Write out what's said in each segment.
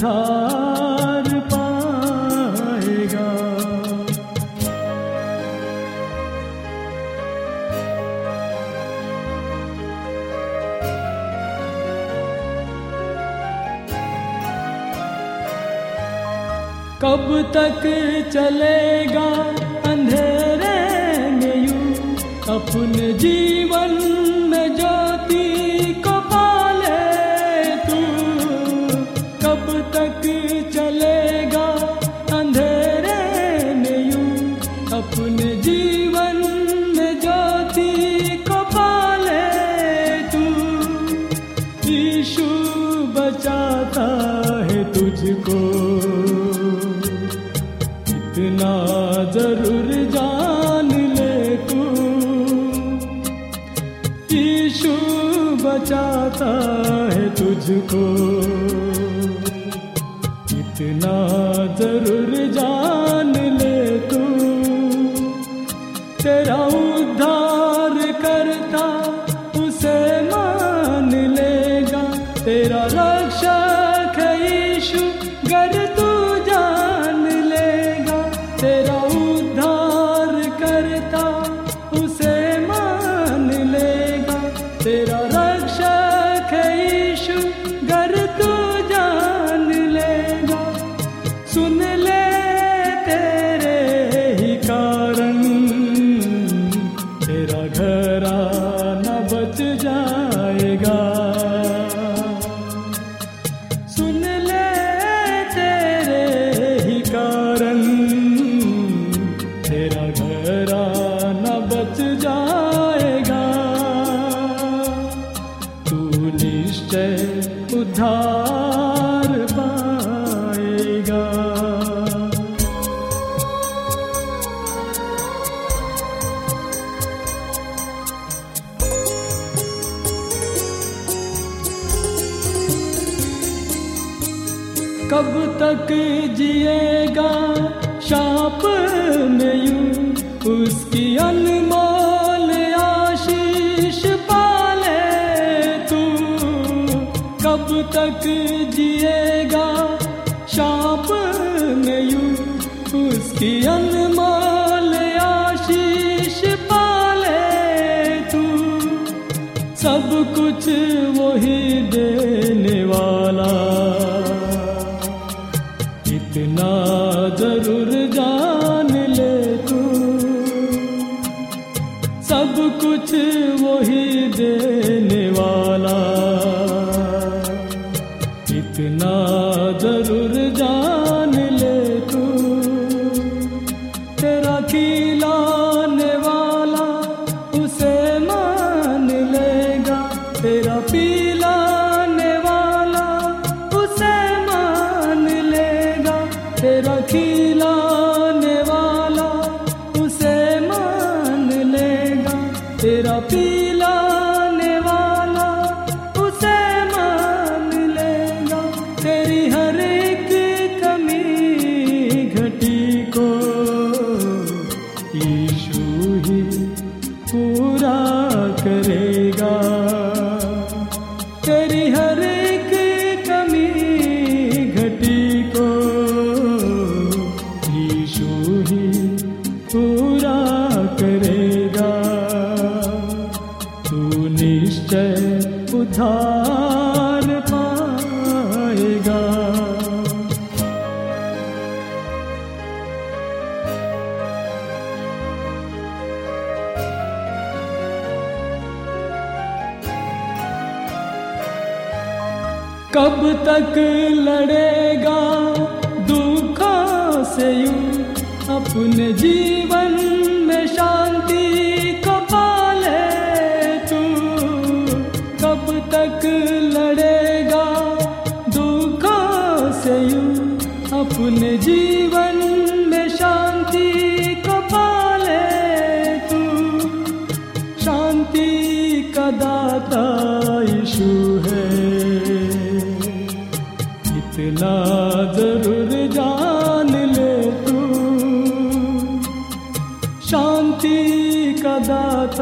उद्धार पाएगा। कब तक चलेगा अंधेरे में यूँ अपने जीवन बचाता है तुझको। इतना ज़रूर जान ले तू। तेरा उद्धार सब कुछ वही देने वाला। इतना अपने जीवन में शांति को पाले तू। कब तक लड़ेगा दुखों से यू अपने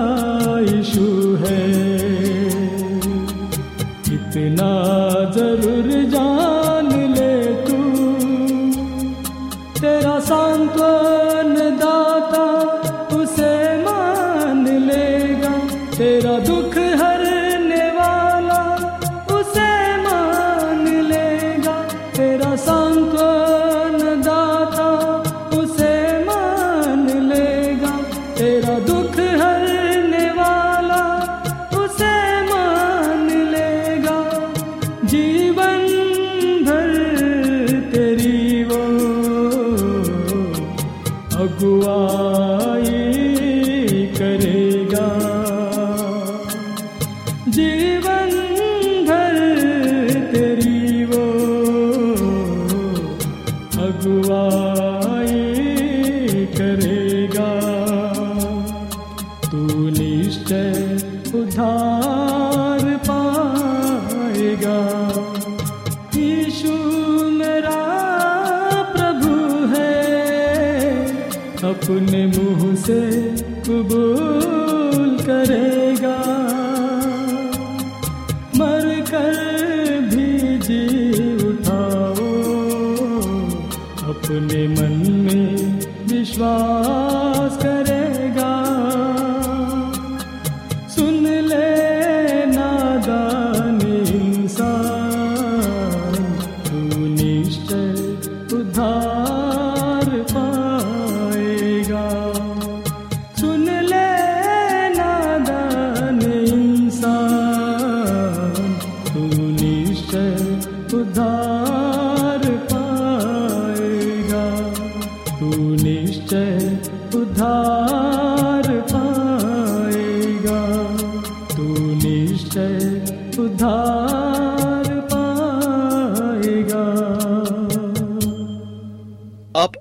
Oh. अपने मन में विश्वास करेगा।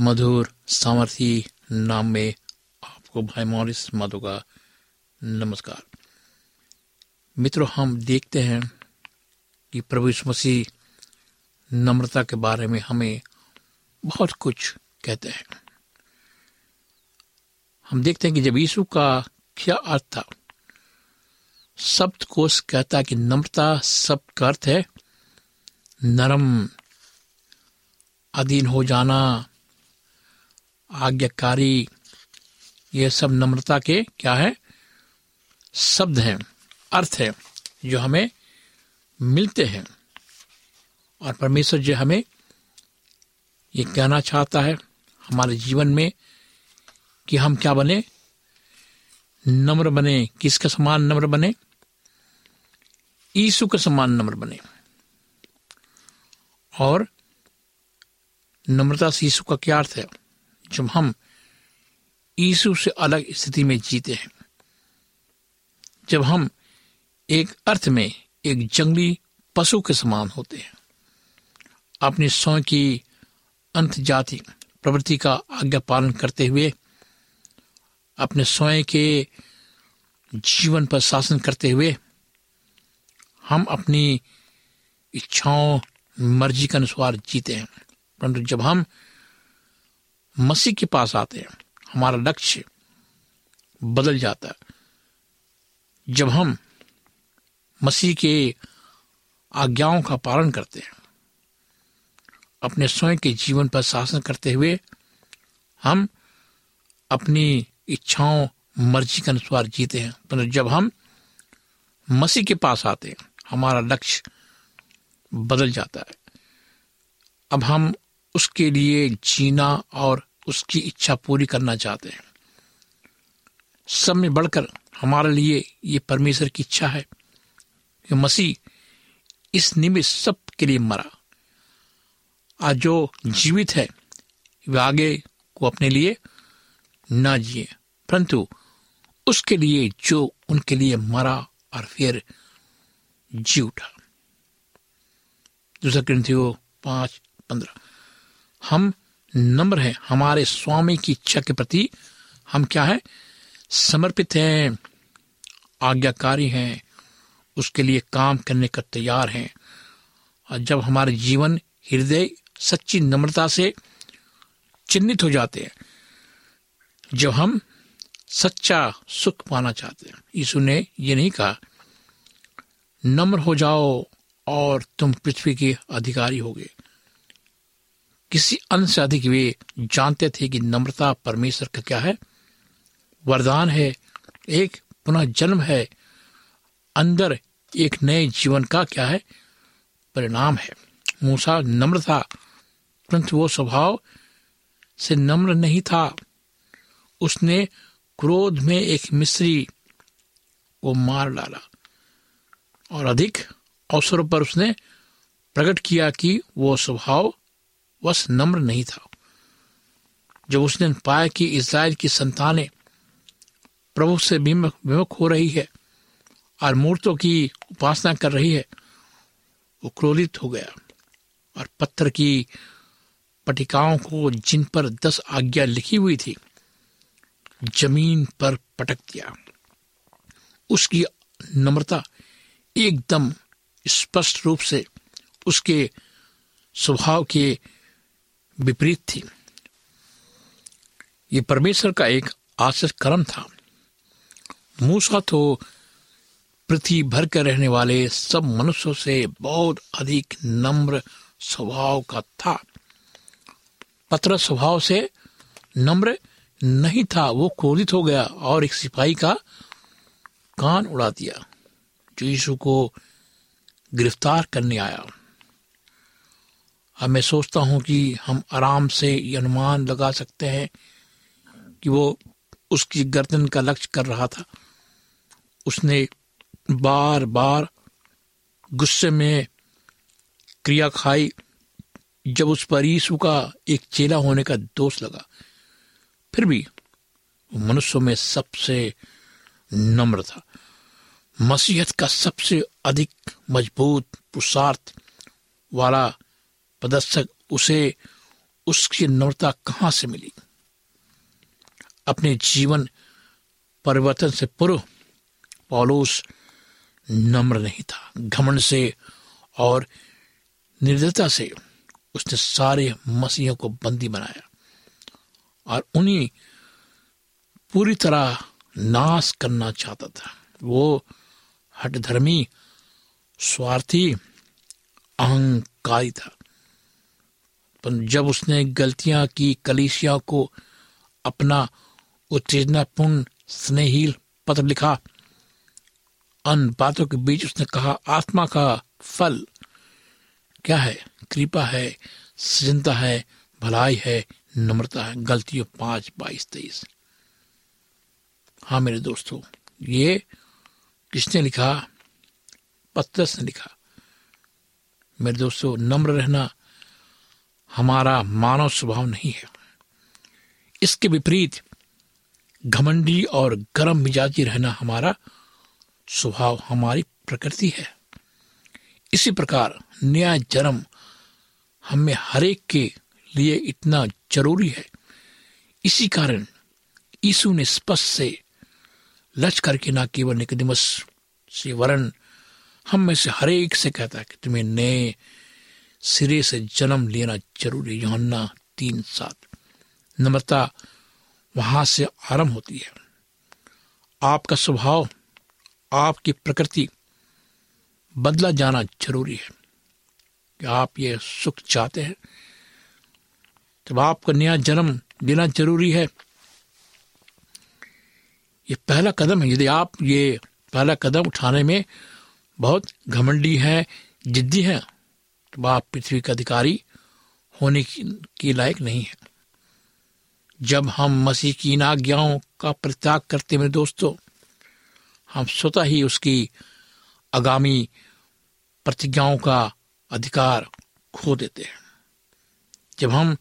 मधुर सामर्थी नाम में आपको भाई मॉरिस माधो का नमस्कार। मित्रों, हम देखते हैं कि प्रभु मसीह नम्रता के बारे में हमें बहुत कुछ कहते हैं। हम देखते हैं कि जब यीशु का क्या अर्थ था शब्द कोश कहता है कि नम्रता शब्द का अर्थ है, नरम, अधीन हो जाना आज्ञाकारी, ये सब नम्रता के क्या है? शब्द हैं, अर्थ है, जो हमें मिलते हैं। और परमेश्वर जो हमें ये कहना चाहता है हमारे जीवन में कि हम क्या बने? नम्र बने, किसके समान नम्र बने? ईसु के समान नम्र बने। और नम्रता से यीशु का क्या अर्थ है? जब हम यीशु से अलग स्थिति में जीते हैं, जब हम एक अर्थ में एक जंगली पशु के समान होते हैं, अपनी स्वयं की अंत जाति प्रवृत्ति का आज्ञा पालन करते हुए, अपने स्वयं के जीवन पर शासन करते हुए, हम अपनी इच्छाओं, मर्ज़ी के अनुसार जीते हैं। परंतु जब हम मसीह के पास आते हैं। हमारा लक्ष्य बदल जाता है। जब हम मसीह के आज्ञाओं का पालन करते हैं, अपने स्वयं के जीवन पर शासन करते हुए हम अपनी इच्छाओं, मर्ज़ी के अनुसार जीते हैं। परंतु जब हम मसीह के पास आते हैं, हमारा लक्ष्य बदल जाता है। अब हम उसके लिए जीना और उसकी इच्छा पूरी करना चाहते हैं। सब में बढ़कर हमारे लिए ये परमेश्वर की इच्छा है कि मसीह इस निमित्त सब के लिए मरा। आज जो जीवित है, वे आगे को अपने लिए ना जिए, परंतु उसके लिए जो उनके लिए मरा और फिर जी उठा। दूसरा ग्रंथियो पाँच, पंद्रह। हम नम्र हैं, हमारे स्वामी की इच्छा के प्रति हम क्या है? समर्पित हैं, आज्ञाकारी हैं, उसके लिए काम करने का तैयार हैं। और जब हमारे जीवन हृदय सच्ची नम्रता से चिन्हित हो जाते हैं, जब हम सच्चा सुख पाना चाहते हैं। यीशु ने ये नहीं कहा, नम्र हो जाओ और तुम पृथ्वी के अधिकारी होगे। किसी अन्य से अधिक वे जानते थे कि नम्रता परमेश्वर का क्या है। वरदान है, एक पुनः जन्म है, अंदर एक नए जीवन का क्या है, परिणाम है। मूसा नम्र था परंतु वो स्वभाव से नम्र नहीं था। उसने क्रोध में एक मिस्री को मार डाला और अधिक अवसरों पर उसने प्रकट किया कि वो स्वभाव वश नम्र नहीं था। जब उसने पाया कि इसराइल की संतानें प्रभु से विमुख हो रही है और मूर्तों की उपासना कर रही है, वो क्रोधित हो गया और पत्थर की पटिकाओं को जिन पर दस आज्ञा लिखी हुई थी, ज़मीन पर पटक दिया। उसकी नम्रता एकदम स्पष्ट रूप से उसके स्वभाव के विपरीत थी। ये परमेश्वर का एक आश्चर्य कर्म था। मूसा तो पृथ्वी भर के रहने वाले सब मनुष्यों से बहुत अधिक नम्र स्वभाव का था। पत्र स्वभाव से नम्र नहीं था, वो क्रोधित हो गया और एक सिपाही का कान उड़ा दिया, जो यीशु को गिरफ़्तार करने आया। अब मैं सोचता हूँ कि हम आराम से ये अनुमान लगा सकते हैं कि वो उसकी गर्दन का लक्ष्य कर रहा था। उसने बार बार गुस्से में क्रिया खाई। जब उस पर यीशु का एक चेला होने का दोष लगा, फिर भी मनुष्यों में सबसे नम्र था। मसीहत का सबसे अधिक मज़बूत पुरुषार्थ वाला प्रदर्शक उसे उसकी नम्रता कहाँ से मिली? अपने जीवन परिवर्तन से पूर्व पौलुस नम्र नहीं था। घमंड से और निर्दयता से उसने सारे मसीहों को बंदी बनाया और उन्हें पूरी तरह नाश करना चाहता था। वो हटधर्मी स्वार्थी, अहंकारी था। जब उसने गलतियाँ की, कलिसिया को अपना उत्तेजनापूर्ण स्नेहील पत्र लिखा अन बातों के बीच उसने कहा, आत्मा का फल क्या है? कृपा है, सजनता है, भलाई है, नम्रता है। गलतियों पाँच, बाईस, तेईस। हाँ मेरे दोस्तों, ये किसने लिखा? पत्रस ने लिखा। मेरे दोस्तों, नम्र रहना हमारा मानव स्वभाव नहीं है। इसके विपरीत, घमंडी और गर्म मिजाजी रहना हमारा स्वभाव, हमारी प्रकृति है। इसी प्रकार नया जन्म हमें हरेक के लिए इतना ज़रूरी है। इसी कारण, यीशु ने स्पष्ट से लच करके ना केवल निकदिमस से वरण हम में से हरेक से कहता है कि तुम्हें नए सिरे से जन्म लेना ज़रूरी, योहन्ना तीन सात। नम्रता वहाँ से आरंभ होती है। आपका स्वभाव, आपकी प्रकृति बदला जाना ज़रूरी है। कि आप ये सुख चाहते हैं? तब आपको नया जन्म लेना ज़रूरी है। ये पहला कदम है। यदि आप ये पहला कदम उठाने में बहुत घमंडी है, जिद्दी है आप पृथ्वी का अधिकारी होने की, की लायक नहीं है। जब हम मसीह की इन आज्ञाओं का परित्याग करते मेरे दोस्तों हम स्वतः ही उसकी आगामी प्रतिज्ञाओं का अधिकार खो देते हैं। जब हम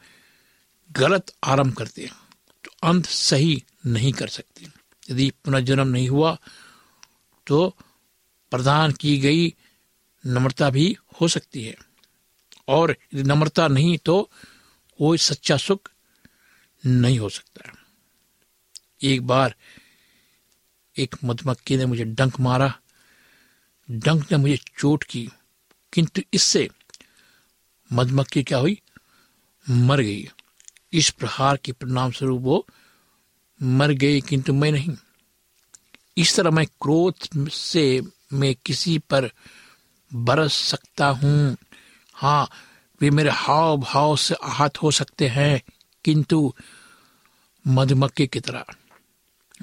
गलत आरंभ करते हैं तो अंत सही नहीं कर सकते। यदि पुनर्जन्म नहीं हुआ तो प्रदान की गई नम्रता भी हो सकती है। और नम्रता नहीं तो कोई सच्चा सुख नहीं हो सकता। एक बार एक मधुमक्खी ने मुझे डंक मारा। डंक ने मुझे चोट की। किंतु इससे मधुमक्खी क्या हुई? मर गई। इस प्रहार के परिणाम स्वरूप वो मर गई, किंतु मैं नहीं। इस तरह मैं क्रोध से मैं किसी पर बरस सकता हूँ। हाँ वे मेरे हाव भाव से आहत हो सकते हैं, किंतु मधुमक्खी की तरह।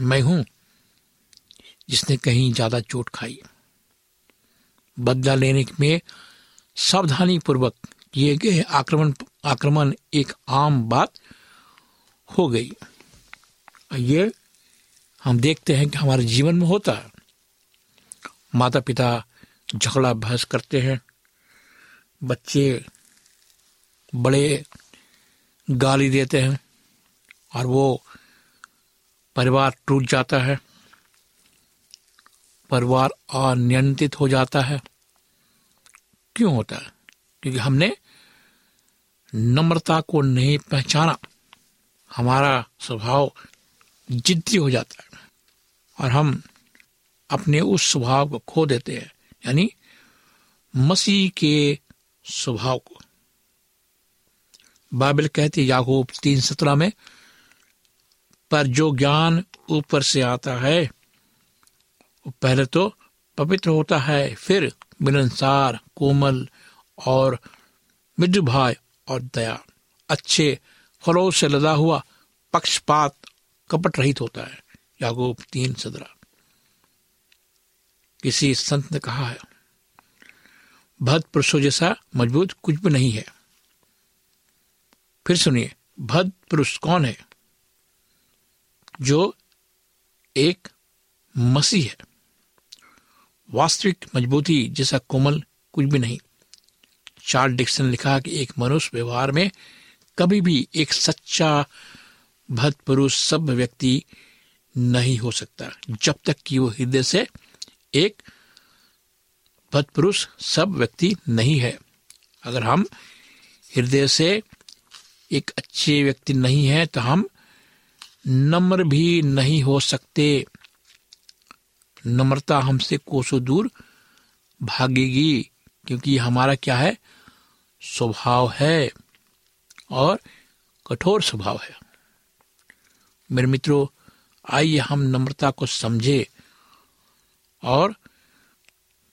मैं हूँ जिसने कहीं ज़्यादा चोट खाई। बदला लेने में सावधानी पूर्वक किए गए आक्रमण आक्रमण एक आम बात हो गई। ये हम देखते हैं कि हमारे जीवन में होता है। माता पिता झगड़ा बहस करते हैं। बच्चे बड़े गाली देते हैं और वो परिवार टूट जाता है, परिवार अनियंत्रित हो जाता है। क्यों होता है? क्योंकि हमने नम्रता को नहीं पहचाना। हमारा स्वभाव जिद्दी हो जाता है और हम अपने उस स्वभाव को खो देते हैं। यानी मसीह के स्वभाव को। बाइबल कहती याकूब तीन सत्रह में, पर जो ज्ञान ऊपर से आता है, वो पहले तो पवित्र होता है, फिर मिलनसार, कोमल और मृदु भाई और दया। अच्छे फलों से लदा हुआ पक्षपात कपट रहित होता है यागोब तीन सदरा किसी संत ने कहा है भद पुरुषों जैसा मज़बूत कुछ भी नहीं है। फिर सुनिए भद पुरुष कौन है? जो एक मसीह है। वास्तविक मजबूती जैसा कोमल कुछ भी नहीं। चार्ल डिक्सन ने लिखा कि एक मनुष्य व्यवहार में कभी भी एक सच्चा भद पुरुष सब व्यक्ति नहीं हो सकता, जब तक कि वो हृदय से एक भद पुरुष सब व्यक्ति नहीं है। अगर हम हृदय से एक अच्छे व्यक्ति नहीं है तो हम नम्र भी नहीं हो सकते। नम्रता हमसे कोसों दूर भागेगी, क्योंकि हमारा क्या है? स्वभाव है और कठोर स्वभाव है। मेरे मित्रों, आइए हम नम्रता को समझे और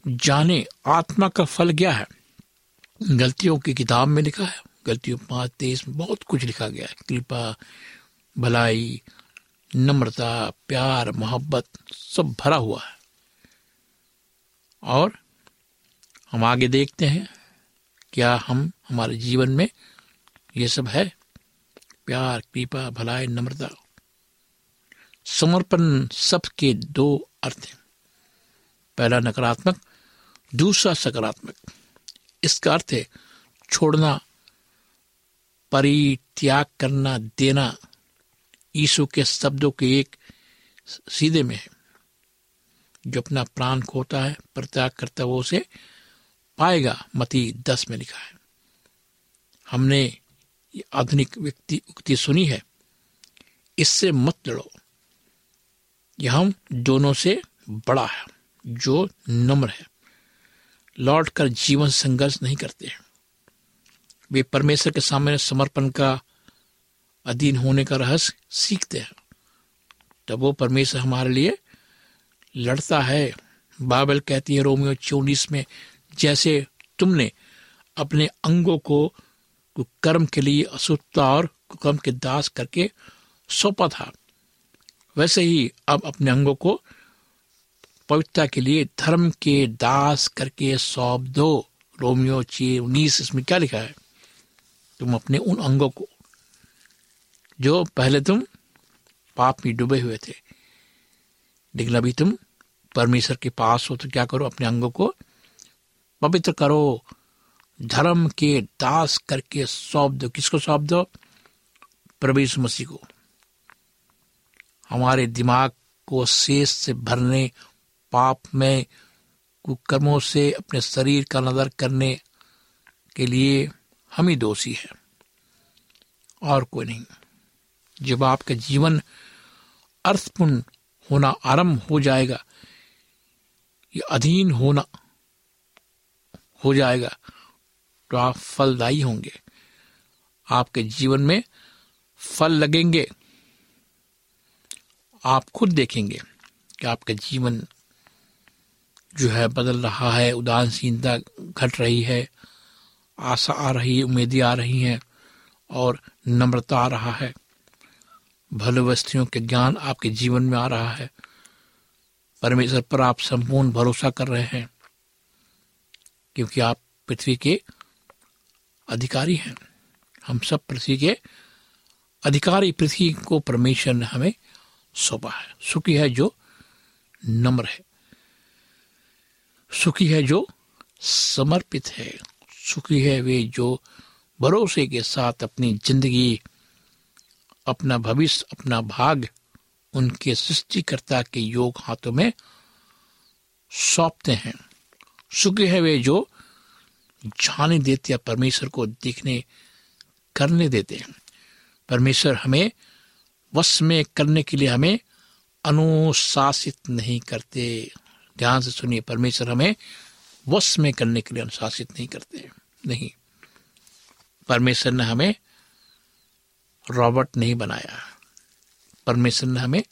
जाने आत्मा का फल क्या है? गलतियों की किताब में लिखा है। गलतियों पाँच तेईस में बहुत कुछ लिखा गया है। कृपा, भलाई, नम्रता, प्यार, मोहब्बत सब भरा हुआ है। और हम आगे देखते हैं, क्या हम हमारे जीवन में ये सब है? प्यार, कृपा, भलाई, नम्रता। समर्पण सबके दो अर्थ हैं। पहला नकारात्मक दूसरा सकारात्मक। इसका अर्थ है, छोड़ना, परित्याग करना, देना यीशु के शब्दों के एक सीधे में है। जो अपना प्राण खोता है, परित्याग करता वो उसे पाएगा। मती दस में लिखा है। हमने ये आधुनिक व्यक्ति उक्ति सुनी है, इससे मत लड़ो। यह हम दोनों से बड़ा है, जो नम्र है। लौट कर जीवन संघर्ष नहीं करते हैं। वे परमेश्वर के सामने समर्पण का अधीन होने का रहस्य सीखते हैं। तब वो परमेश्वर हमारे लिए लड़ता है। बाइबल कहती है रोमियो चौलीस में, जैसे तुमने अपने अंगों को कर्म के लिए अशुद्धता और कुकर्म के दास करके सौंपा था, वैसे ही अब अपने अंगों को पवित्रता के लिए धर्म के दास करके सौंप दो। रोमियो ची उन्नीस, इसमें क्या लिखा है? तुम अपने उन अंगों को, जो पहले तुम पाप में डूबे हुए थे, लेकिन अभी तुम परमेश्वर के पास हो तो क्या करो? अपने अंगों को पवित्र करो। धर्म के दास करके सौंप दो। किसको सौंप दो? प्रवेश मसीह को। हमारे दिमाग को शेष से भरने पाप में कुकर्मों से अपने शरीर का नज़र करने के लिए हम ही दोषी है। और कोई नहीं। जब आपका जीवन अर्थपूर्ण होना आरंभ हो जाएगा, या अधीन होना हो जाएगा तो आप फलदायी होंगे। आपके जीवन में फल लगेंगे। आप खुद देखेंगे कि आपका जीवन जो है बदल रहा है, उदासीनता घट रही है, आशा आ रही है, उम्मीदें आ रही हैं और नम्रता आ रहा है। भले वस्तियों के ज्ञान आपके जीवन में आ रहा है, परमेश्वर पर आप संपूर्ण भरोसा कर रहे हैं, क्योंकि आप पृथ्वी के अधिकारी हैं। हम सब पृथ्वी के अधिकारी, पृथ्वी को परमेश्वर ने हमें सौंपा है, सुखी है जो नम्र है। सुखी है जो समर्पित है। सुखी है वे जो भरोसे के साथ अपनी ज़िंदगी, अपना भविष्य, अपना भाग उनके सृष्टिकर्ता के योग हाथों में सौंपते हैं। सुखी है वे जो जाने देते या परमेश्वर को देखने, करने देते हैं। परमेश्वर हमें वश में करने के लिए हमें अनुशासित नहीं करते। ध्यान से सुनिए, परमेश्वर हमें वश में करने के लिए अनुशासित नहीं करते। नहीं, परमेश्वर ने हमें रॉबर्ट नहीं बनाया। परमेश्वर ने हमें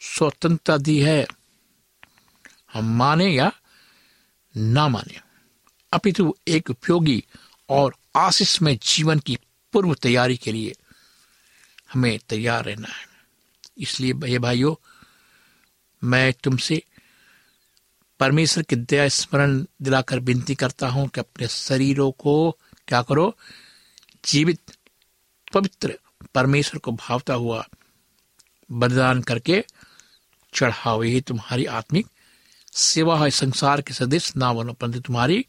स्वतंत्रता दी है। हम माने या ना माने, अपितु एक उपयोगी और आशीषमय जीवन की पूर्व तैयारी के लिए हमें तैयार रहना है। इसलिए भैया भाइयों, मैं तुमसे परमेश्वर की दया, स्मरण दिलाकर विनती करता हूँ कि अपने शरीरों को क्या करो? जीवित, पवित्र परमेश्वर को भावता हुआ बलिदान करके चढ़ाओ। यही तुम्हारी आत्मिक सेवा है। संसार के सदस्य ना बनो परंतु तुम्हारी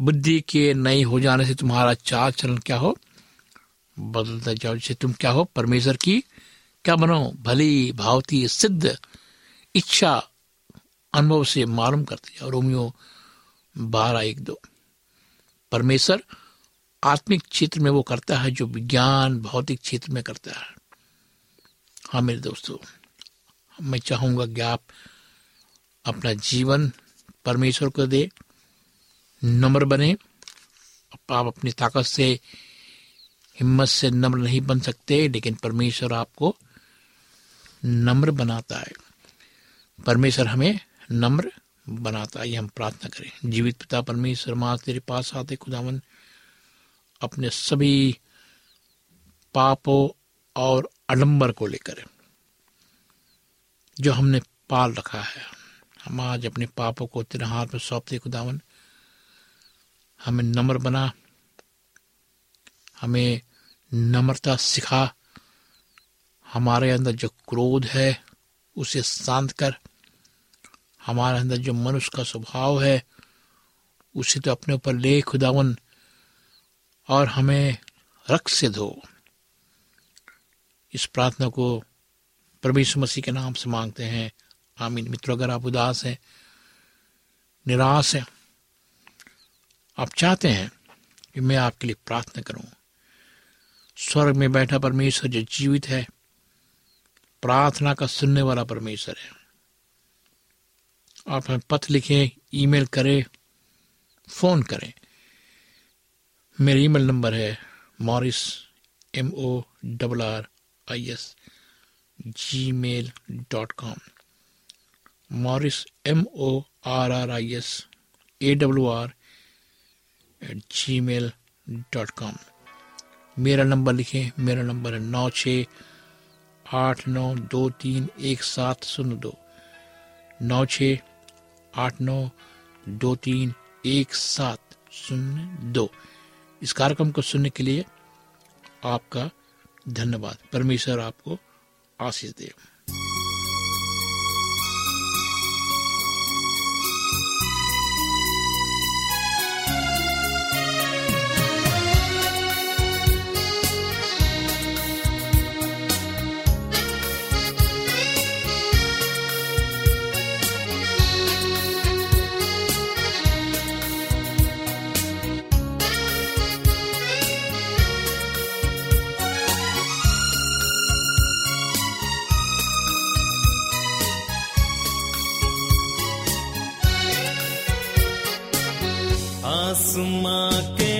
बुद्धि के नई हो जाने से तुम्हारा चार चरण क्या हो? बदलता जाओ। जिससे तुम क्या हो? परमेश्वर की क्या बनो? भली भावती सिद्ध, इच्छा अनुभव से मालूम करते जाओ रोमियो बारह एक दो। परमेश्वर आत्मिक क्षेत्र में वो करता है जो विज्ञान भौतिक क्षेत्र में करता है। हाँ मेरे दोस्तों, मैं चाहूँगा कि आप अपना जीवन परमेश्वर को दे, नम्र बने। आप अपनी ताकत से, हिम्मत से नम्र नहीं बन सकते, लेकिन परमेश्वर आपको नम्र बनाता है। परमेश्वर हमें नम्र बनाता है, ये हम प्रार्थना करें। जीवित पिता परमेश्वर, माँ तेरे पास आते खुदावन, अपने सभी पापों और अडम्बर को लेकर, जो हमने पाल रखा है। हम आज अपने पापों को तेरे हाथ में सौंपते खुदावन। हमें नम्र बना, हमें नम्रता सिखा, हमारे अंदर जो क्रोध है, उसे शांत कर हमारे अंदर जो मनुष्य का स्वभाव है, उसे तो अपने ऊपर ले खुदावन और हमें रक्त से धो। इस प्रार्थना को परमेश्वर मसीह के नाम से मांगते हैं। आमीन। मित्रों, अगर आप उदास हैं, निराश हैं, आप चाहते हैं कि मैं आपके लिए प्रार्थना करूँ। स्वर्ग में बैठा परमेश्वर जो जीवित है, प्रार्थना का सुनने वाला परमेश्वर है। आप हमें पत्र लिखें, ईमेल करें, फ़ोन करें। मेरा ईमेल नंबर है Morris M O double R I S Gmail dot com Morris M O R R I S A W R at Gmail dot com मेरा नंबर लिखें, मेरा नंबर है नौ छ आठ नौ दो तीन एक सात शून्य दो। नौ छ आठ नौ दो तीन एक सात शून्य दो। इस कार्यक्रम को सुनने के लिए आपका धन्यवाद। परमेश्वर आपको आशीष दे। के